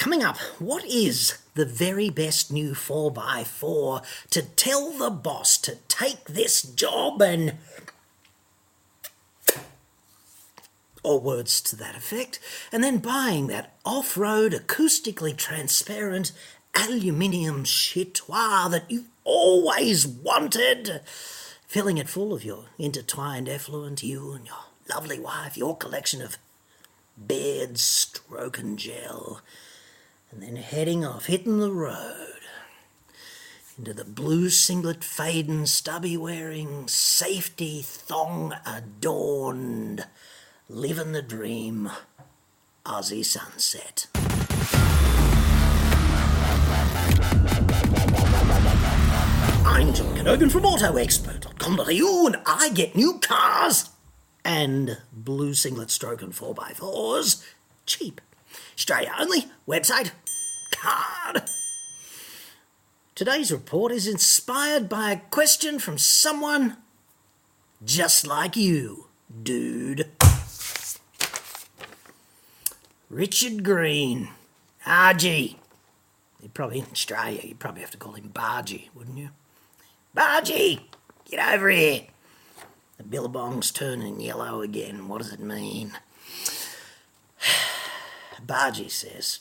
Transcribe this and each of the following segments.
coming up, what is the very best new 4x4 to tell the boss to take this job and. Or words to that effect, and then buying that off road, acoustically transparent aluminium chitoir that you've always wanted, filling it full of your intertwined effluent, you and your lovely wife, your collection of beard stroking gel, and then heading off, hitting the road into the blue singlet fading, stubby wearing, safety thong adorned, living the dream, Aussie sunset. I'm John Cadogan from AutoExpert.com.au and I get new cars and blue singlet stroke and 4x4s cheap. Australia only, website, card. Today's report is inspired by a question from someone just like you, dude. Richard Green, RG. You'd probably, in Australia, you'd probably have to call him Bargy, wouldn't you? Bargy, get over here. The billabong's turning yellow again. What does it mean? Bargy says,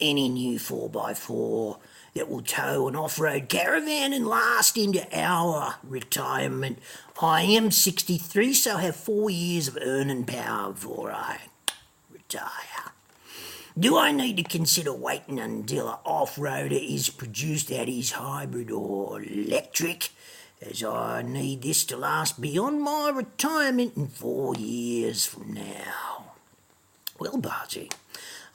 any new 4x4 that will tow an off road caravan and last into our retirement. I am 63, so I have four years of earning power before I retire. Do I need to consider waiting until an off roader is produced that is hybrid or electric? As I need this to last beyond my retirement in four years from now. Well, Bargy,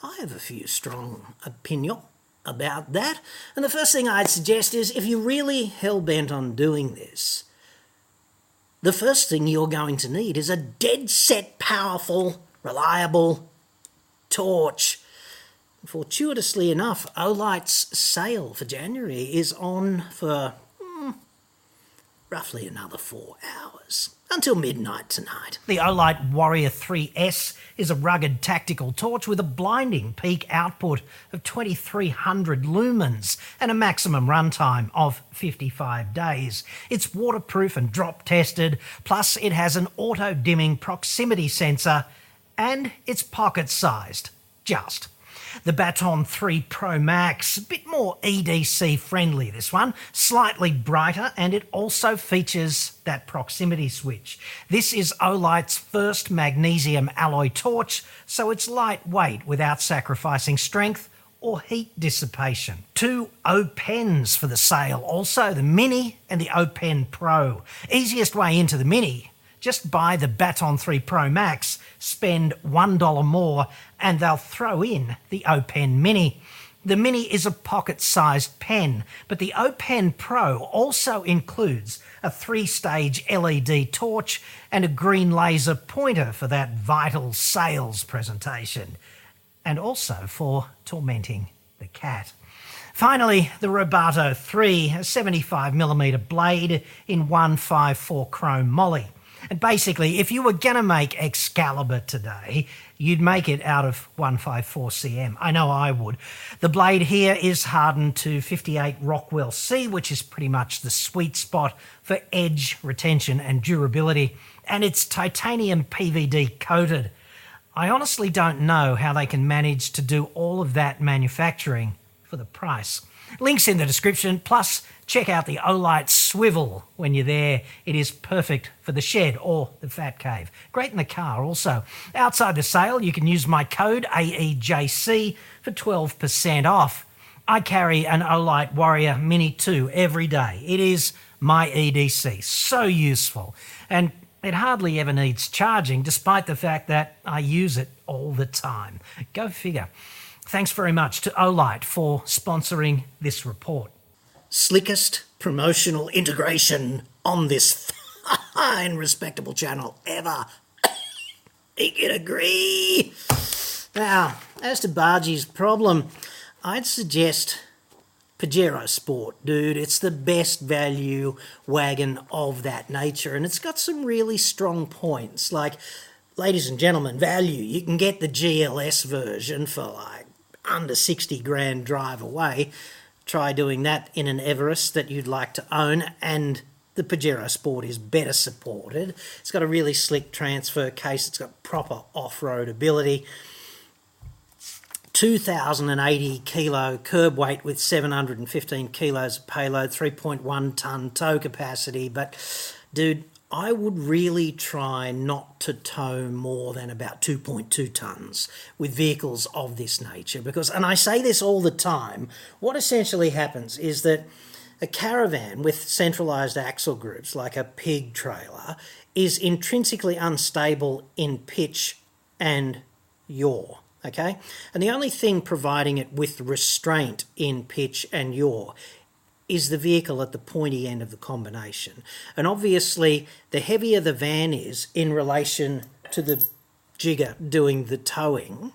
I have a few strong opinions about that. And the first thing I'd suggest is if you're really hell bent on doing this, the first thing you're going to need is a dead set, powerful, reliable torch. Fortuitously enough, Olight's sale for January is on for roughly another four hours until midnight tonight. The Olight Warrior 3S is a rugged tactical torch with a blinding peak output of 2300 lumens and a maximum runtime of 55 days. It's waterproof and drop tested, plus, it has an auto dimming proximity sensor and it's pocket sized. Just. The Baton 3 Pro Max, a bit more EDC friendly, this one, slightly brighter, and it also features that proximity switch. This is Olight's first magnesium alloy torch, so it's lightweight without sacrificing strength or heat dissipation. Two O pens for the sale, also the Mini and the O Pen Pro. Easiest way into the Mini just buy the Baton 3 Pro Max, spend $1 more, and they'll throw in the OPen Mini. The Mini is a pocket sized pen, but the OPen Pro also includes a three stage LED torch and a green laser pointer for that vital sales presentation, and also for tormenting the cat. Finally, the Rubato 3, a 75mm blade in 154 chrome moly. And basically, if you were going to make Excalibur today, you'd make it out of 154cm. I know I would. The blade here is hardened to 58 Rockwell C, which is pretty much the sweet spot for edge, retention, and durability. And it's titanium PVD coated. I honestly don't know how they can manage to do all of that manufacturing for the price. Links in the description, plus check out the Olight swivel when you're there. It is perfect for the shed or the fat cave. Great in the car also. Outside the sale, you can use my code AEJC for 12% off. I carry an Olight Warrior Mini 2 every day. It is my EDC. So useful. And it hardly ever needs charging, despite the fact that I use it all the time. Go figure. Thanks very much to Olight for sponsoring this report. Slickest promotional integration on this fine, respectable channel ever. you can agree. Now, as to Bargy's problem, I'd suggest Pajero Sport, dude. It's the best value wagon of that nature, and it's got some really strong points. Like, ladies and gentlemen, value. You can get the GLS version for like under 60 grand drive away, try doing that in an Everest that you'd like to own and the Pajero Sport is better supported. It's got a really slick transfer case, it's got proper off road ability. 2,080 kilo curb weight with 715 kilos of payload, 3.1 ton tow capacity. But, dude, I would really try not to tow more than about 2.2 tons with vehicles of this nature because, and I say this all the time, what essentially happens is that a caravan with centralized axle groups like a pig trailer is intrinsically unstable in pitch and yaw. Okay, and the only thing providing it with restraint in pitch and yaw is the vehicle at the pointy end of the combination. And obviously, the heavier the van is in relation to the jigger doing the towing,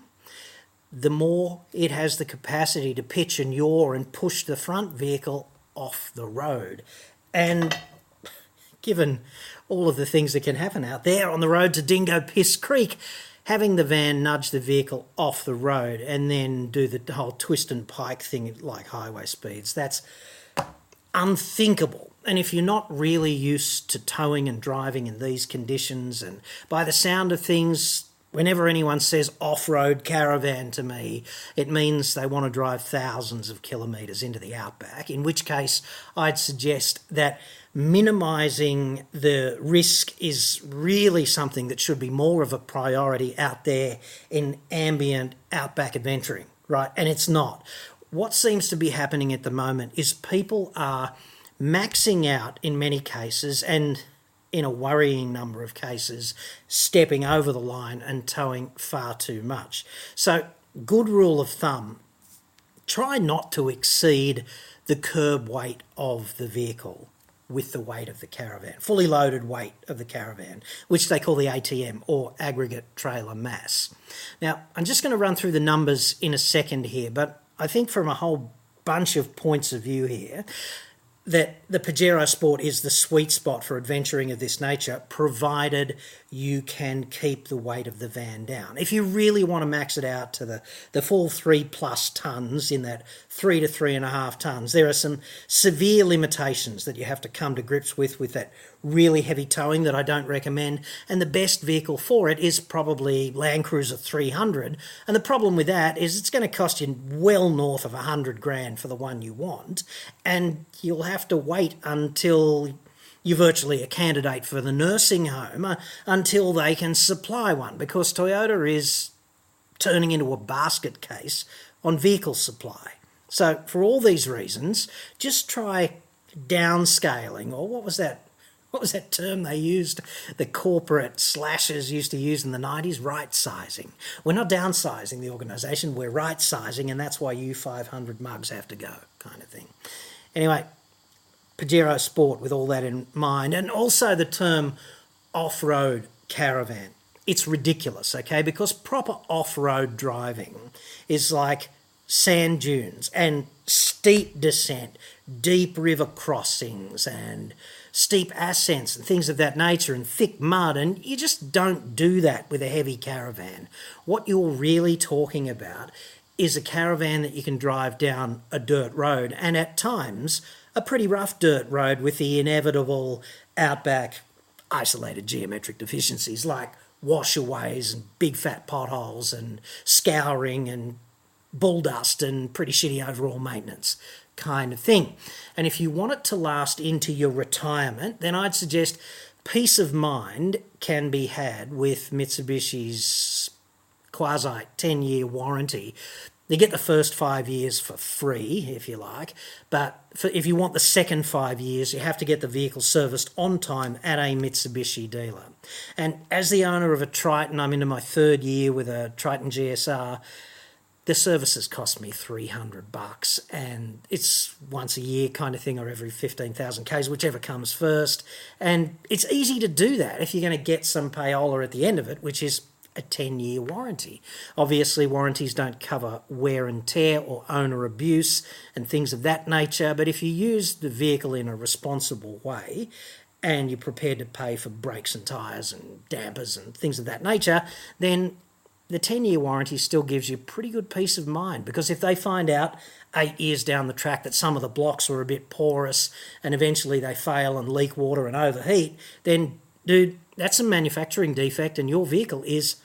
the more it has the capacity to pitch and yaw and push the front vehicle off the road. And given all of the things that can happen out there on the road to Dingo Piss Creek, having the van nudge the vehicle off the road and then do the whole twist and pike thing at like highway speeds, that's unthinkable. And if you're not really used to towing and driving in these conditions, and by the sound of things, Whenever anyone says off road caravan to me, it means they want to drive thousands of kilometres into the outback, in which case I'd suggest that minimising the risk is really something that should be more of a priority out there in ambient outback adventuring, right? And it's not. What seems to be happening at the moment is people are maxing out in many cases and in a worrying number of cases, stepping over the line and towing far too much. So, good rule of thumb try not to exceed the curb weight of the vehicle with the weight of the caravan, fully loaded weight of the caravan, which they call the ATM or aggregate trailer mass. Now, I'm just going to run through the numbers in a second here, but I think from a whole bunch of points of view here, that the Pajero Sport is the sweet spot for adventuring of this nature, provided you can keep the weight of the van down. If you really want to max it out to the, the full three plus tons in that three to three and a half tons, there are some severe limitations that you have to come to grips with with that really heavy towing that I don't recommend. And the best vehicle for it is probably Land Cruiser 300. And the problem with that is it's going to cost you well north of 100 grand for the one you want. And you'll have to wait until you're virtually a candidate for the nursing home uh, until they can supply one because Toyota is turning into a basket case on vehicle supply. So, for all these reasons, just try downscaling, or what was that what was that term they used? The corporate slashers used to use in the 90s? Right sizing. We're not downsizing the organisation, we're right sizing, and that's why you 500 mugs have to go, kind of thing. Anyway, Pajero Sport with all that in mind, and also the term off road caravan. It's ridiculous, okay? Because proper off road driving is like sand dunes and steep descent, deep river crossings, and steep ascents and things of that nature and thick mud, and you just don't do that with a heavy caravan. What you're really talking about is a caravan that you can drive down a dirt road and at times a pretty rough dirt road with the inevitable outback isolated geometric deficiencies like washaways and big fat potholes and scouring and bull dust and pretty shitty overall maintenance kind of thing. And if you want it to last into your retirement, then I'd suggest peace of mind can be had with Mitsubishi's quasi 10 year warranty. You get the first five years for free, if you like, but for, if you want the second five years, you have to get the vehicle serviced on time at a Mitsubishi dealer. And as the owner of a Triton, I'm into my third year with a Triton GSR the services cost me 300 bucks and it's once a year kind of thing or every 15,000 Ks, whichever comes first. And it's easy to do that if you're going to get some payola at the end of it, which is a 10 year warranty. Obviously, warranties don't cover wear and tear or owner abuse and things of that nature, but if you use the vehicle in a responsible way and you're prepared to pay for brakes and tyres and dampers and things of that nature, then the 10 year warranty still gives you pretty good peace of mind because if they find out eight years down the track that some of the blocks were a bit porous and eventually they fail and leak water and overheat, then, dude, that's a manufacturing defect and your vehicle is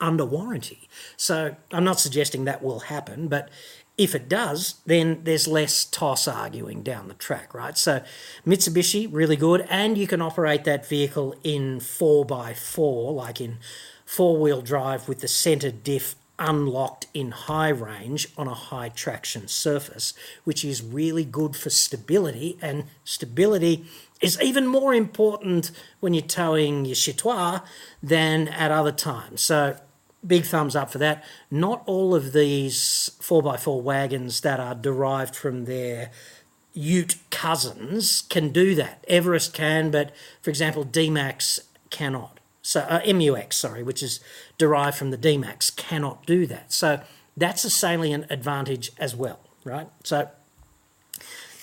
under warranty. So I'm not suggesting that will happen, but if it does, then there's less toss arguing down the track, right? So Mitsubishi, really good, and you can operate that vehicle in 4x4, like in four wheel drive with the centre diff unlocked in high range on a high traction surface, which is really good for stability. And stability is even more important when you're towing your chitois than at other times. So big thumbs up for that. Not all of these 4x4 wagons that are derived from their ute cousins can do that. Everest can, but for example, D-Max cannot. So uh, MU-X, sorry, which is derived from the D-Max, cannot do that. So that's a salient advantage as well, right? So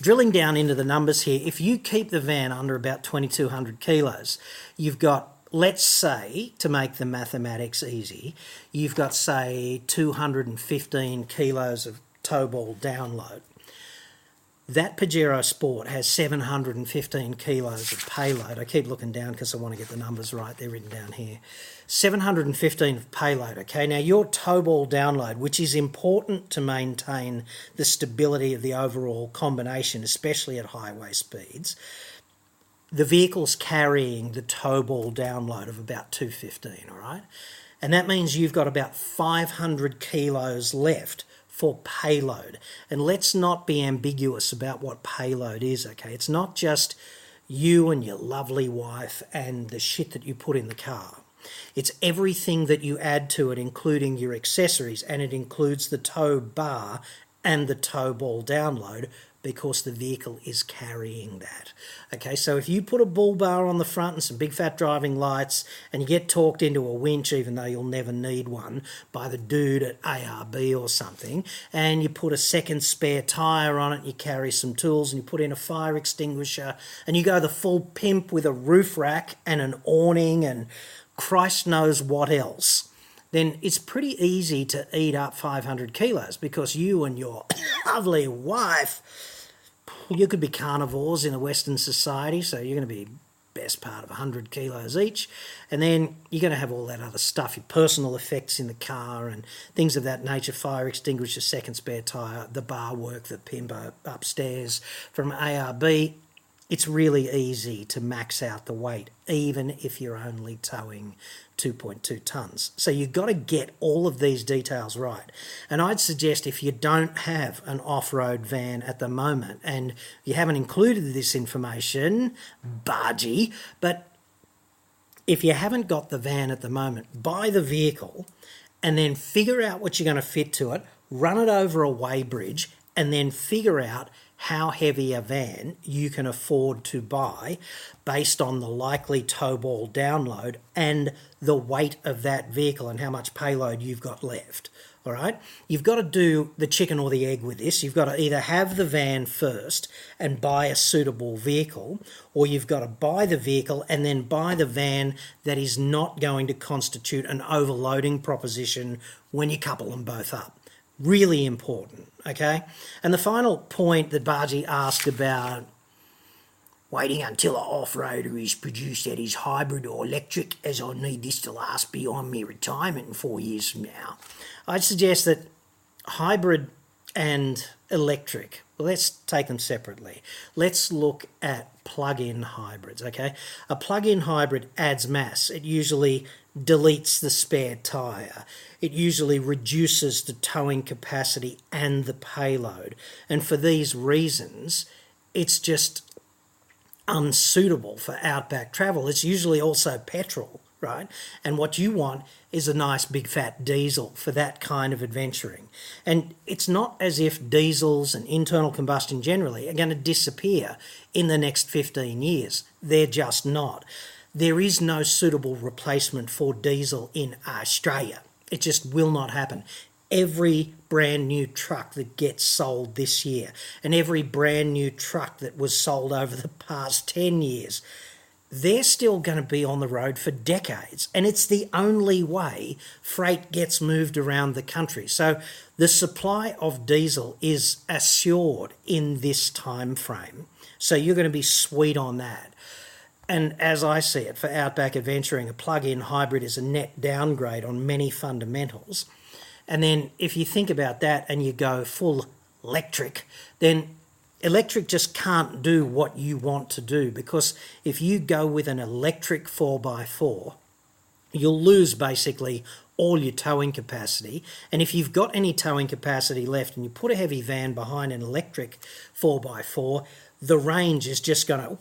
drilling down into the numbers here, if you keep the van under about 2,200 kilos, you've got let's say, to make the mathematics easy, you've got, say, 215 kilos of tow ball download. That Pajero Sport has 715 kilos of payload. I keep looking down because I want to get the numbers right. They're written down here. 715 of payload. Okay, now your tow ball download, which is important to maintain the stability of the overall combination, especially at highway speeds, the vehicle's carrying the tow ball download of about 215, all right? And that means you've got about 500 kilos left for payload. And let's not be ambiguous about what payload is, okay? It's not just you and your lovely wife and the shit that you put in the car. It's everything that you add to it, including your accessories, and it includes the tow bar and the tow ball download, because the vehicle is carrying that. Okay, so if you put a bull bar on the front and some big fat driving lights and you get talked into a winch, even though you'll never need one, by the dude at ARB or something, and you put a second spare tyre on it, you carry some tools and you put in a fire extinguisher and you go the full pimp with a roof rack and an awning and Christ knows what else then it's pretty easy to eat up 500 kilos because you and your lovely wife you could be carnivores in a Western society, so you're going to be best part of 100 kilos each. And then you're going to have all that other stuff, your personal effects in the car and things of that nature fire extinguisher, second spare tyre, the bar work, the pimbo upstairs from ARB. It's really easy to max out the weight, even if you're only towing 2.2 tonnes. So you've got to get all of these details right. And I'd suggest if you don't have an off road van at the moment and you haven't included this information, bargy, but if you haven't got the van at the moment, buy the vehicle and then figure out what you're going to fit to it, run it over a weighbridge, and then figure out how heavy a van you can afford to buy based on the likely tow ball download and the weight of that vehicle and how much payload you've got left. All right, you've got to do the chicken or the egg with this. You've got to either have the van first and buy a suitable vehicle, or you've got to buy the vehicle and then buy the van that is not going to constitute an overloading proposition when you couple them both up. Really important, okay? And the final point that Bargy asked about waiting until an off-roader is produced that is hybrid or electric as I need this to last beyond my retirement in four years from now. I'd suggest that hybrid and electric, well, let's take them separately. Let's look at plug-in hybrids, okay? A plug-in hybrid adds mass. It usually deletes the spare tyre. It usually reduces the towing capacity and the payload. And for these reasons, it's just unsuitable for outback travel. It's usually also petrol, right? And what you want is a nice big fat diesel for that kind of adventuring. And it's not as if diesels and internal combustion generally are going to disappear in the next 15 years. They're just not there is no suitable replacement for diesel in Australia. It just will not happen. Every brand new truck that gets sold this year and every brand new truck that was sold over the past 10 years, they're still going to be on the road for decades. And it's the only way freight gets moved around the country. So the supply of diesel is assured in this time frame. So you're going to be sweet on that. And as I see it, for Outback Adventuring, a plug in hybrid is a net downgrade on many fundamentals. And then if you think about that and you go full electric, then electric just can't do what you want to do because if you go with an electric 4x4, you'll lose basically all your towing capacity. And if you've got any towing capacity left and you put a heavy van behind an electric 4x4, the range is just going to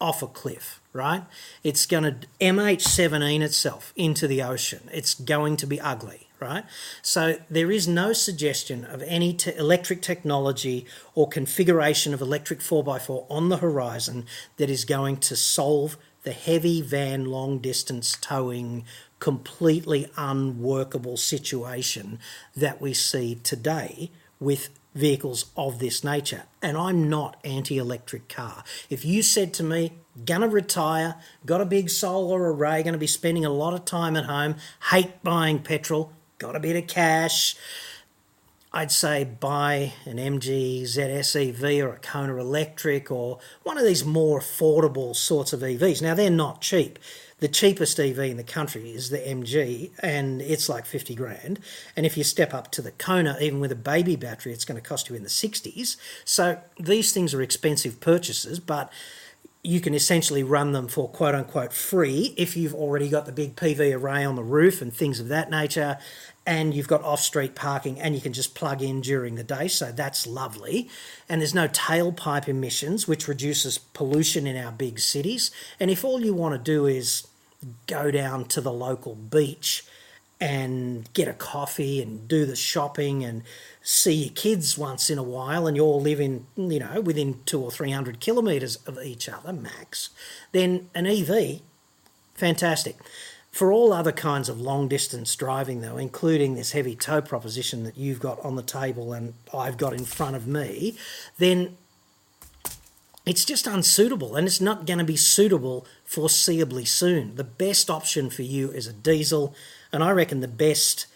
off a cliff, right? It's going to MH17 itself into the ocean. It's going to be ugly, right? So there is no suggestion of any te- electric technology or configuration of electric 4x4 on the horizon that is going to solve the heavy van long distance towing completely unworkable situation that we see today with vehicles of this nature. And I'm not anti electric car. If you said to me, gonna retire, got a big solar array, gonna be spending a lot of time at home, hate buying petrol, got a bit of cash, I'd say buy an MG ZS EV or a Kona Electric or one of these more affordable sorts of EVs. Now, they're not cheap the cheapest EV in the country is the MG, and it's like 50 grand. And if you step up to the Kona, even with a baby battery, it's going to cost you in the 60s. So these things are expensive purchases, but you can essentially run them for quote unquote free if you've already got the big PV array on the roof and things of that nature, and you've got off street parking and you can just plug in during the day. So that's lovely. And there's no tailpipe emissions, which reduces pollution in our big cities. And if all you want to do is go down to the local beach and get a coffee and do the shopping and see your kids once in a while and you all live in you know within two or three hundred kilometres of each other max then an ev fantastic for all other kinds of long distance driving, though, including this heavy tow proposition that you've got on the table and I've got in front of me, then it's just unsuitable and it's not going to be suitable foreseeably soon. The best option for you is a diesel, and I reckon the best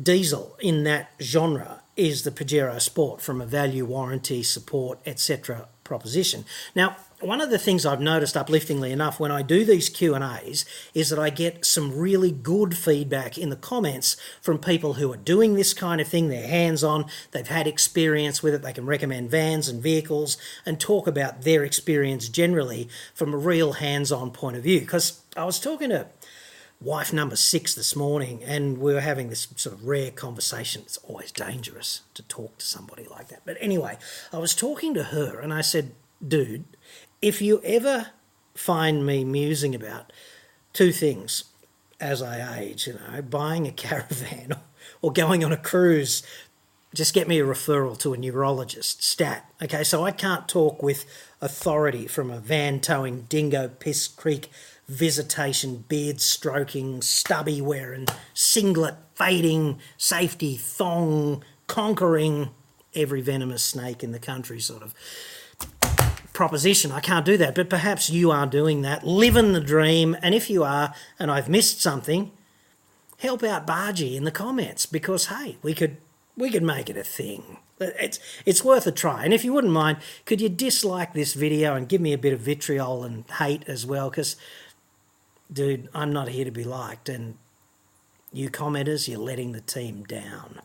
diesel in that genre is the Pajero Sport from a value warranty, support, etc. proposition. Now, one of the things I've noticed upliftingly enough when I do these Q&As is that I get some really good feedback in the comments from people who are doing this kind of thing, they're hands-on, they've had experience with it, they can recommend vans and vehicles and talk about their experience generally from a real hands-on point of view because I was talking to wife number 6 this morning and we were having this sort of rare conversation. It's always dangerous to talk to somebody like that. But anyway, I was talking to her and I said, "Dude, if you ever find me musing about two things as I age, you know, buying a caravan or going on a cruise, just get me a referral to a neurologist. Stat. Okay, so I can't talk with authority from a van towing, dingo, piss creek, visitation, beard stroking, stubby wearing, singlet fading, safety thong, conquering every venomous snake in the country sort of proposition. I can't do that, but perhaps you are doing that, living the dream. And if you are, and I've missed something, help out Bargy in the comments because hey, we could we could make it a thing. It's it's worth a try. And if you wouldn't mind, could you dislike this video and give me a bit of vitriol and hate as well? Because, dude, I'm not here to be liked, and you commenters, you're letting the team down.